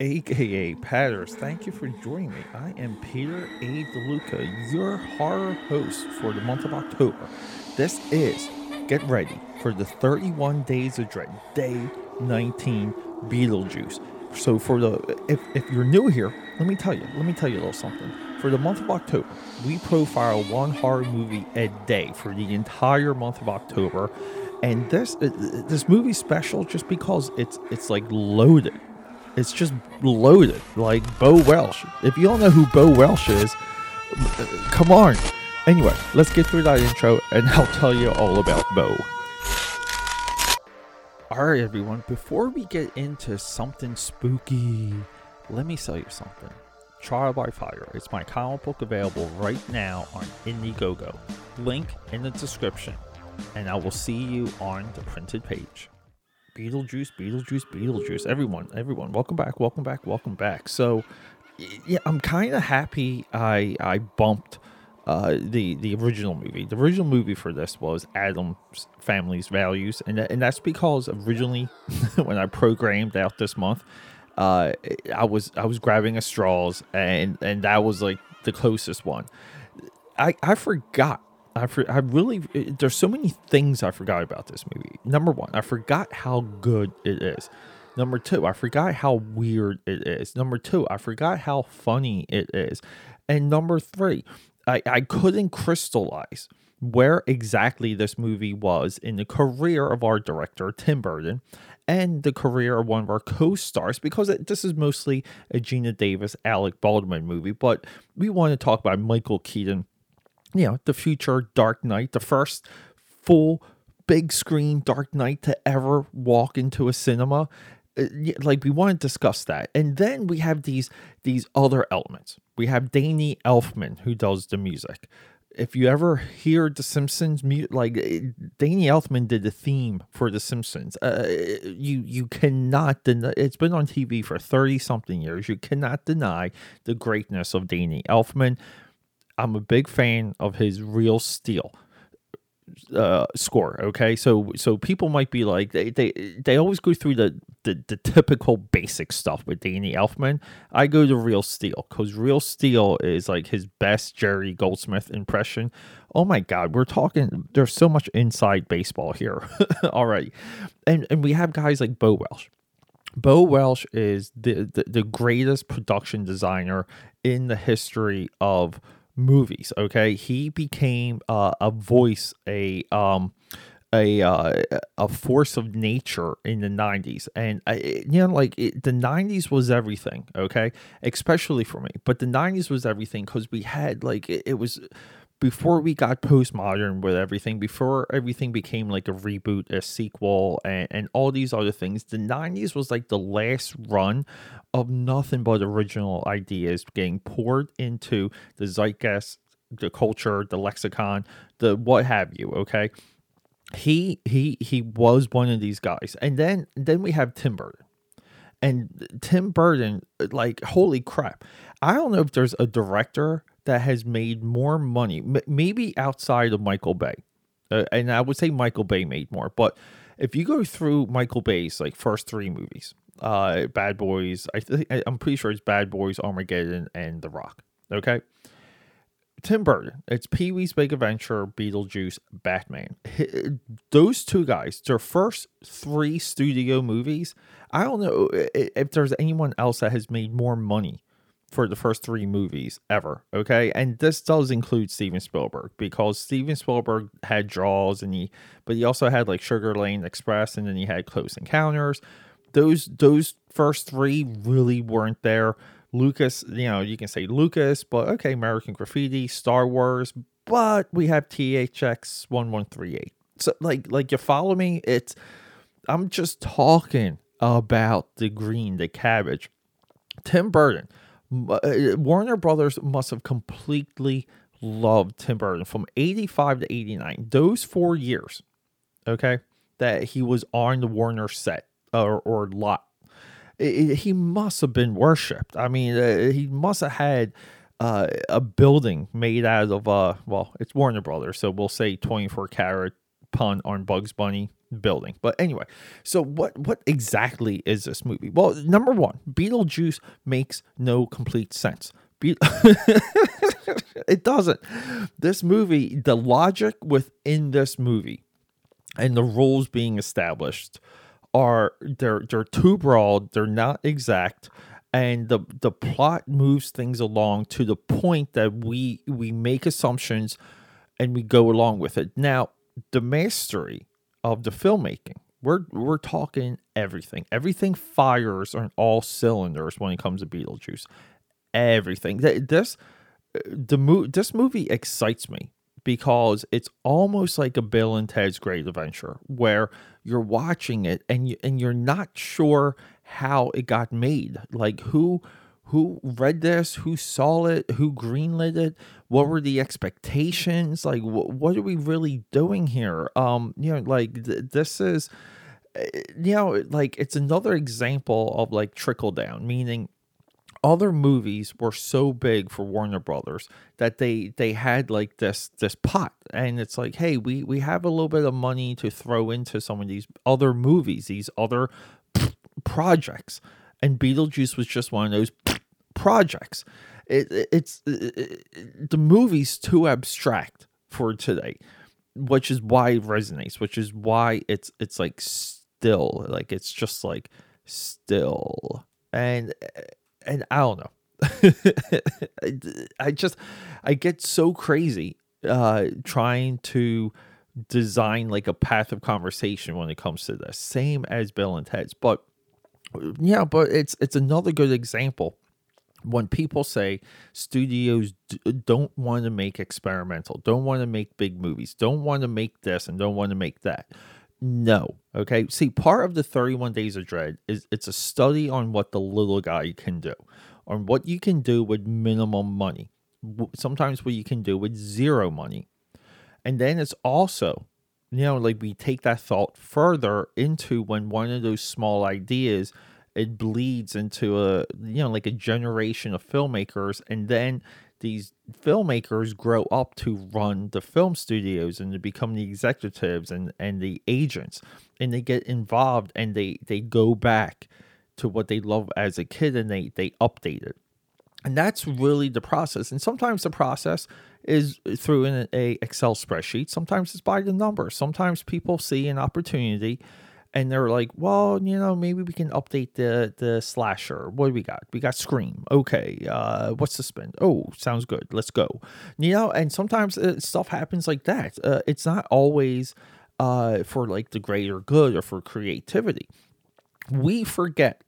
aka Patters. Thank you for joining me. I am Peter A. DeLuca, your horror host for the month of October. This is, get ready for the 31 Days of Dread, day 19, Beetlejuice. So for the if, if you're new here, let me tell you, let me tell you a little something. For the month of October, we profile one horror movie a day for the entire month of October. And this this movie special just because it's it's like loaded it's just loaded like Bo Welch. If you don't know who Bo Welch is, come on. Anyway, let's get through that intro and I'll tell you all about Bo. Alright, everyone, before we get into something spooky, let me sell you something. Trial by Fire. It's my comic book available right now on Indiegogo. Link in the description. And I will see you on the printed page. Beetlejuice, Beetlejuice, Beetlejuice. Everyone, everyone, welcome back, welcome back, welcome back. So, yeah, I'm kind of happy I I bumped uh, the the original movie. The original movie for this was Addams Family's Values, and and that's because originally when I programmed out this month, uh, I was I was grabbing a straws, and and that was like the closest one. I I forgot I, for, I really eh, there's so many things I forgot about this movie. Number one, I forgot how good it is. Number two, I forgot how weird it is. Number two, I forgot how funny it is. And number three, I, I couldn't crystallize where exactly this movie was in the career of our director, Tim Burton, and the career of one of our co stars, because it, this is mostly a Geena Davis, Alec Baldwin movie. But we want to talk about Michael Keaton you know, the future Dark Knight, the first full big screen Dark Knight to ever walk into a cinema. Uh, like we want to discuss that, and then we have these these other elements. We have Danny Elfman who does the music. If you ever hear The Simpsons, like uh, Danny Elfman did the theme for The Simpsons, uh, you you cannot deny. It's been on TV for thirty something years. You cannot deny the greatness of Danny Elfman. I'm a big fan of his Real Steel uh, score. Okay, so so people might be like they they, they always go through the, the the typical basic stuff with Danny Elfman. I go to Real Steel because Real Steel is like his best Jerry Goldsmith impression. Oh my God, we're talking. There's so much inside baseball here All right, and and we have guys like Bo Welch. Bo Welch is the, the, the greatest production designer in the history of movies. Okay, he became uh, a voice, a um, a uh, a force of nature in the 90s and I, you know like it, the 90s was everything okay? Especially for me. But the 90s was everything because we had like it, it was before we got postmodern with everything, before everything became like a reboot, a sequel, and, and all these other things, the 90s was like the last run of nothing but original ideas getting poured into the zeitgeist, the culture, the lexicon, the what have you, okay? He he he was one of these guys. And then then we have Tim Burton. And Tim Burton, like, holy crap. I don't know if there's a director that has made more money, maybe outside of Michael Bay. Uh, and I would say Michael Bay made more, but if you go through Michael Bay's like first three movies, uh, Bad Boys, I think I'm pretty sure it's Bad Boys, Armageddon, and The Rock. Okay, Tim Burton, it's Pee Wee's Big Adventure, Beetlejuice, Batman. Those two guys, their first three studio movies. I don't know if there's anyone else that has made more money for the first three movies ever. Okay, and this does include Steven Spielberg because Steven Spielberg had Jaws, and he, but he also had like Sugarland Express, and then he had Close Encounters. Those those first three really weren't there. Lucas, you know, you can say Lucas, but okay, American Graffiti, Star Wars, but we have THX one one three eight. So like like you follow me? It's I'm just talking about the green, the cabbage. Tim Burton Warner Brothers must have completely loved Tim Burton from 85 to 89. Those four years, okay, that he was on the Warner set or, or lot, he must have been worshipped. I mean, uh, he must have had uh, a building made out of, uh, well, it's Warner Brothers, so we'll say 24 karat pun on Bugs Bunny building. But anyway, so what what exactly is this movie? Well, number one, Beetlejuice makes no complete sense. Be- it doesn't. This movie, the logic within this movie and the rules being established are they're they're too broad, they're not exact, and the the plot moves things along to the point that we we make assumptions and we go along with it. Now, the mastery of the filmmaking, we're we're talking everything. Everything fires on all cylinders when it comes to Beetlejuice. Everything. This uh, the mo- this movie excites me because it's almost like a Bill and Ted's Great Adventure where you're watching it and you and you're not sure how it got made. Like who who read this, who saw it, who greenlit it, what were the expectations? Like wh- what are we really doing here? Um, you know, like th- this is eh, you know, like it's another example of like trickle down, meaning other movies were so big for Warner Brothers that they they had like this this pot and it's like hey we we have a little bit of money to throw into some of these other movies these other projects and Beetlejuice was just one of those projects it, it it's it, the movie's too abstract for today which is why it resonates which is why it's it's like still like it's just like still and and I don't know. I just I get so crazy uh trying to design like a path of conversation when it comes to this. Same as Bill and Ted's. But yeah, but it's it's another good example when people say studios d- don't want to make experimental, don't want to make big movies, don't want to make this and don't want to make that. No. Okay. See, part of the 31 Days of Dread is it's a study on what the little guy can do, on what you can do with minimum money, sometimes what you can do with zero money. And then it's also, you know, like we take that thought further into when one of those small ideas it bleeds into a you know like a generation of filmmakers and then these filmmakers grow up to run the film studios and to become the executives and, and the agents and they get involved and they they go back to what they love as a kid and they they update it. And that's really the process and sometimes the process is through an a excel spreadsheet. Sometimes it's by the numbers. Sometimes people see an opportunity and they're like, well, you know, maybe we can update the the slasher. What do we got? We got Scream. Okay, uh, what's the spin? Oh, sounds good. Let's go. You know, and sometimes uh, stuff happens like that. Uh, it's not always uh, for like the greater good or for creativity. We forget.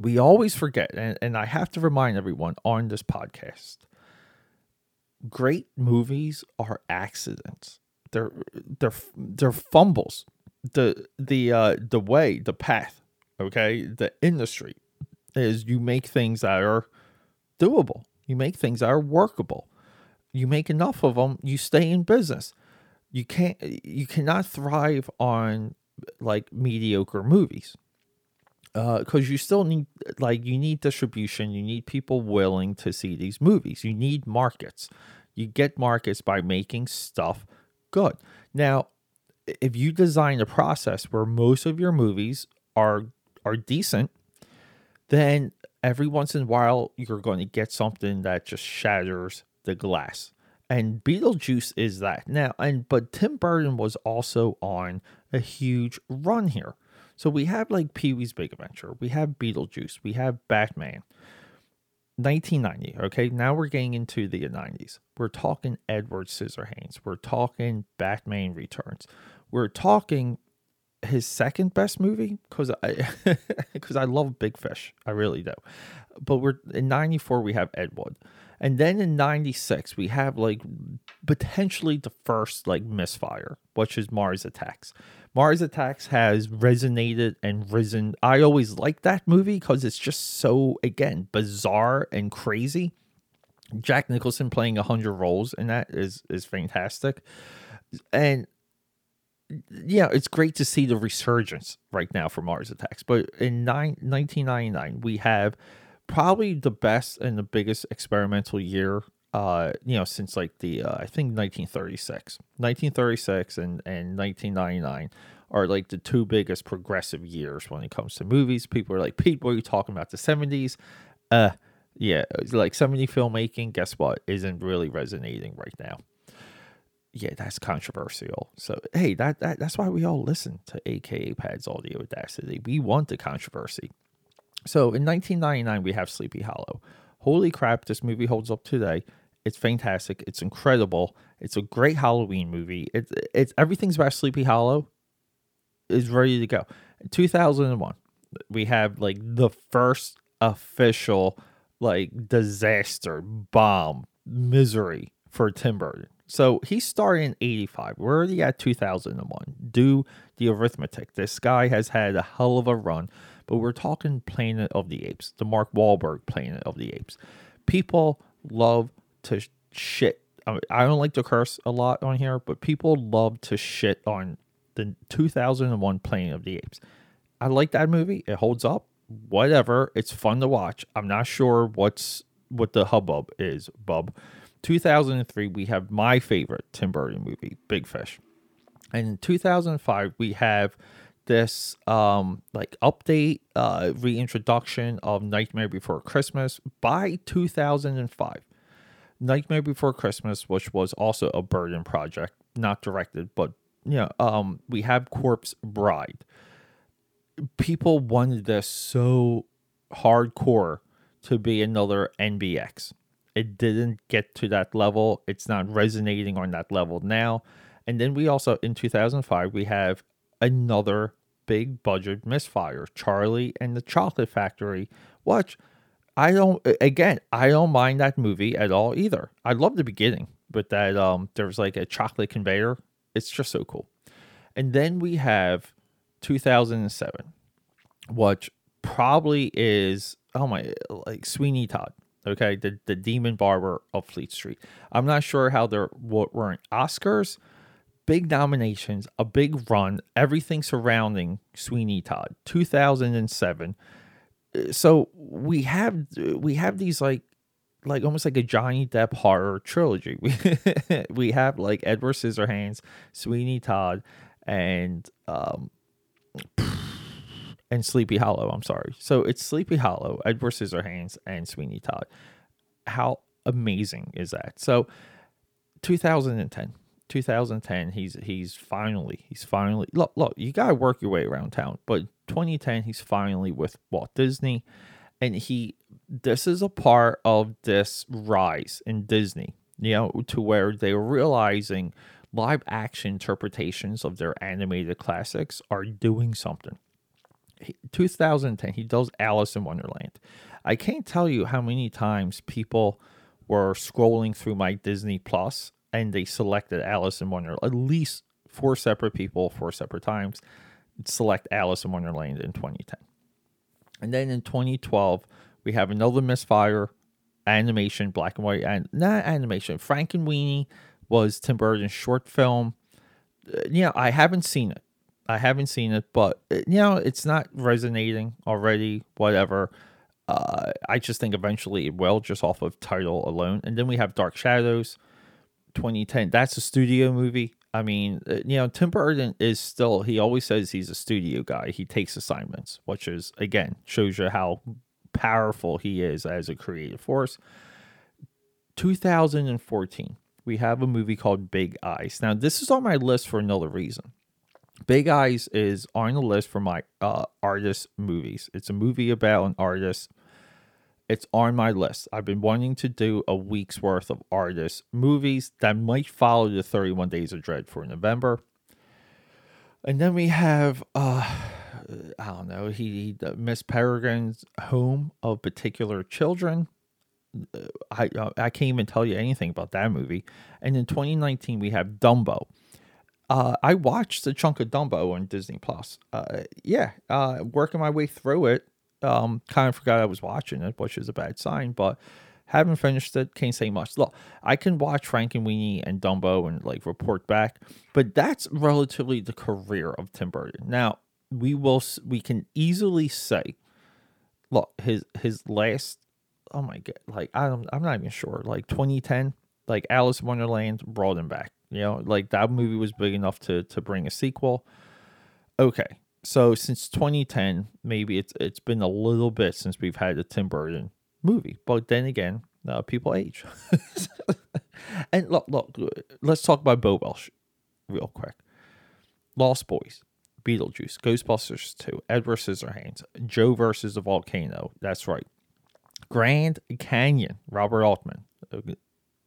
We always forget, and, and I have to remind everyone on this podcast. Great movies are accidents. They're they're they're fumbles the the uh the way the path okay? The industry is you make things that are doable. You make things that are workable. You make enough of them you stay in business. You can't you cannot thrive on like mediocre movies uh, because uh, you still need like you need distribution. You need people willing to see these movies. You need markets. You get markets by making stuff good. Now if you design a process where most of your movies are are decent, then every once in a while you're going to get something that just shatters the glass. And Beetlejuice is that now. And but Tim Burton was also on a huge run here. So we have like Pee Wee's Big Adventure, we have Beetlejuice, we have Batman. 1990. Okay, now we're getting into the 90s. We're talking Edward Scissorhands. We're talking Batman Returns we're talking his second best movie because I because I love Big Fish, I really do. But we're in '94 we have Ed Wood, and then in '96 we have like potentially the first like misfire, which is Mars Attacks. Mars Attacks has resonated and risen. I always like that movie because it's just so again bizarre and crazy. Jack Nicholson playing hundred roles in that is is fantastic, and yeah, it's great to see the resurgence right now for Mars Attacks. But in nine, 1999, we have probably the best and the biggest experimental year, uh, you know, since like the, uh, I think 1936. 1936 and, and 1999 are like the two biggest progressive years when it comes to movies. People are like, Pete, what are you talking about? The 70s? Uh, yeah, like 70 filmmaking, guess what? Isn't really resonating right now. Yeah, that's controversial. So hey, that, that that's why we all listen to AKA Pads Audio Audacity. We want the controversy. So in 1999, we have Sleepy Hollow. Holy crap, this movie holds up today. It's fantastic. It's incredible. It's a great Halloween movie. It's it's everything's about Sleepy Hollow is ready to go. 2001, we have like the first official like disaster, bomb, misery for Tim Burton. So he started in 85. We're already at 2001. Do the arithmetic. This guy has had a hell of a run, but we're talking Planet of the Apes, the Mark Wahlberg Planet of the Apes. People love to shit. I, I don't like to curse a lot on here, but people love to shit on the 2001 Planet of the Apes. I like that movie. It holds up. Whatever. It's fun to watch. I'm not sure what's what the hubbub is, bub. 2003, we have my favorite Tim Burton movie, Big Fish. And in 2005, we have this um like update uh reintroduction of Nightmare Before Christmas by 2005. Nightmare Before Christmas, which was also a Burton project, not directed, but you know, um, we have Corpse Bride. People wanted this so hardcore to be another NBX. It didn't get to that level. It's not resonating on that level now. And then we also in 2005 we have another big budget misfire, Charlie and the Chocolate Factory, which I don't again, I don't mind that movie at all either. I love the beginning, but that um there's like a chocolate conveyor. It's just so cool. And then we have 2007, which probably is oh my like Sweeney Todd. Okay, the the Demon Barber of Fleet Street. I'm not sure how there weren't Oscars, big nominations, a big run, everything surrounding Sweeney Todd. 2007 so we have we have these like like almost like a Johnny Depp horror trilogy. We we have like Edward Scissorhands, Sweeney Todd, and um and Sleepy Hollow. I'm sorry. So it's Sleepy Hollow, Edward Scissorhands, and Sweeney Todd. How amazing is that? So 2010. 2010 he's he's finally he's finally look look you got to work your way around town but 2010 he's finally with Walt Disney and he this is a part of this rise in Disney you know to where they're realizing live action interpretations of their animated classics are doing something 2010 he does Alice in Wonderland I can't tell you how many times people were scrolling through my Disney Plus and they selected Alice in Wonderland. At least four separate people, four separate times, select Alice in Wonderland in 2010. And then in 2012, we have another misfire animation, black and white, and not animation. Frankenweenie was Tim Burton's short film. Uh, you I haven't seen it. I haven't seen it, but uh, you know, it's not resonating already. Whatever. Uh, I just think eventually it will, just off of title alone. And then we have Dark Shadows, 2010. That's a studio movie. I mean, uh, you know, Tim Burton is still, he always says he's a studio guy. He takes assignments, which is, again, shows you how powerful he is as a creative force. 2014, we have a movie called Big Eyes. Now, this is on my list for another reason. Big Eyes is on the list for my uh, artist movies. It's a movie about an artist it's on my list. I've been wanting to do a week's worth of artist movies that might follow the 31 Days of Dread for November. And then we have uh I don't know, he, he Miss Peregrine's Home of Particular Children. Uh, I uh, I can't even tell you anything about that movie. And in 2019 we have Dumbo. Uh, I watched a chunk of Dumbo on Disney Plus. Uh, yeah, uh, working my way through it, um, kind of forgot I was watching it, which is a bad sign, but haven't finished it. Can't say much. Look, I can watch Frankenweenie and Dumbo and like report back, but that's relatively the career of Tim Burton. Now we will we can easily say, look, his his last, oh my god, like I'm I'm not even sure, like 2010, like Alice in Wonderland brought him back. You know, like that movie was big enough to to bring a sequel. okay, so since 2010, maybe it's it's been a little bit since we've had a Tim Burton movie. But then again, uh, people age. and look, look, let's talk about Bo Welch real quick. Lost Boys, Beetlejuice, Ghostbusters 2, Edward Scissorhands, Joe versus the Volcano. That's right. Grand Canyon, Robert Altman,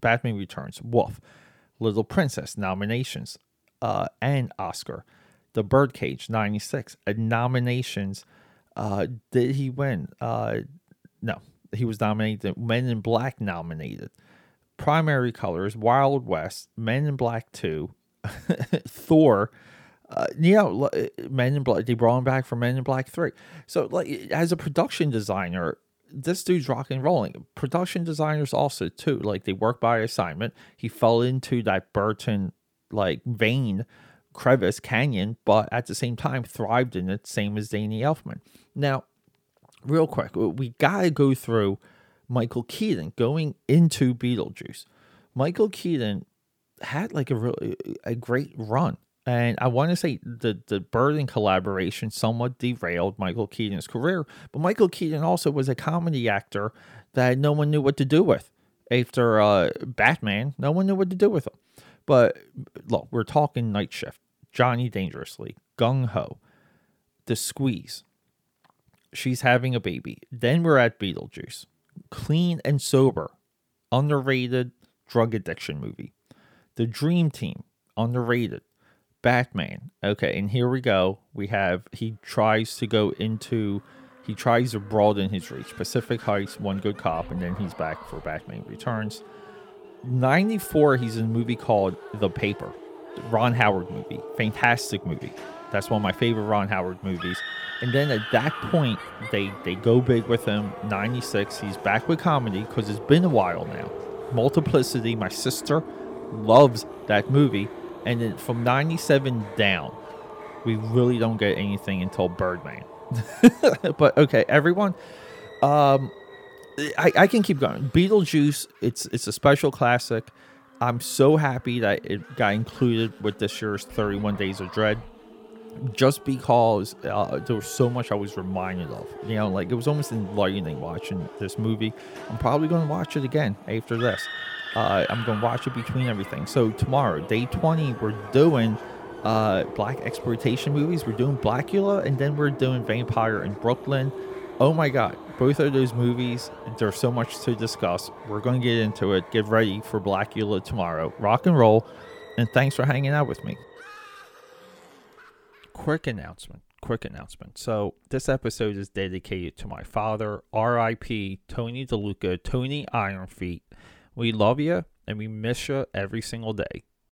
Batman Returns, Wolf, Little Princess, nominations, uh, and Oscar. The Birdcage, 96, uh, nominations. Uh, did he win? Uh, no, he was nominated. Men in Black nominated. Primary colors: Wild West, Men in Black Two, Thor. Uh, you know, Men in Black. They brought him back for Men in Black Three. So, like, as a production designer, this dude's rock and rolling. Production designers also too. Like, they work by assignment. He fell into that Burton like vein crevice canyon, but at the same time thrived in it, same as Danny Elfman. Now, real quick, we gotta go through Michael Keaton going into Beetlejuice. Michael Keaton had like a really a great run. And I want to say the the Burton collaboration somewhat derailed Michael Keaton's career, but Michael Keaton also was a comedy actor that no one knew what to do with after uh, Batman. No one knew what to do with him. But look, we're talking Night Shift, Johnny Dangerously, Gung Ho, The Squeeze, she's having a baby. Then we're at Beetlejuice. Clean and sober, underrated drug addiction movie. The Dream Team, underrated. Batman. Okay, and here we go. We have he tries to go into he tries to broaden his reach. Pacific Heights, One Good Cop, and then he's back for Batman Returns. 94, he's in a movie called The Paper. Ron Howard movie. Fantastic movie. That's one of my favorite Ron Howard movies. And then at that point, they they go big with him. 96, he's back with comedy because it's been a while now. Multiplicity, my sister loves that movie. And then from 97 down, we really don't get anything until Birdman. but okay, everyone. Um, I, I can keep going. Beetlejuice, it's it's a special classic. I'm so happy that it got included with this year's 31 Days of Dread just because uh, there was so much I was reminded of. You know, like it was almost enlightening watching this movie. I'm probably going to watch it again after this. Uh, I'm going to watch it between everything. So tomorrow, day 20, we're doing uh, black exploitation movies. We're doing Blacula, and then we're doing Vampire in Brooklyn. Oh my God, both of those movies, there's so much to discuss. We're going to get into it. Get ready for Blacula tomorrow. Rock and roll, and thanks for hanging out with me quick announcement. Quick announcement. So this episode is dedicated to my father, R.I.P. Tony DeLuca, Tony Ironfeet. We love you and we miss you every single day.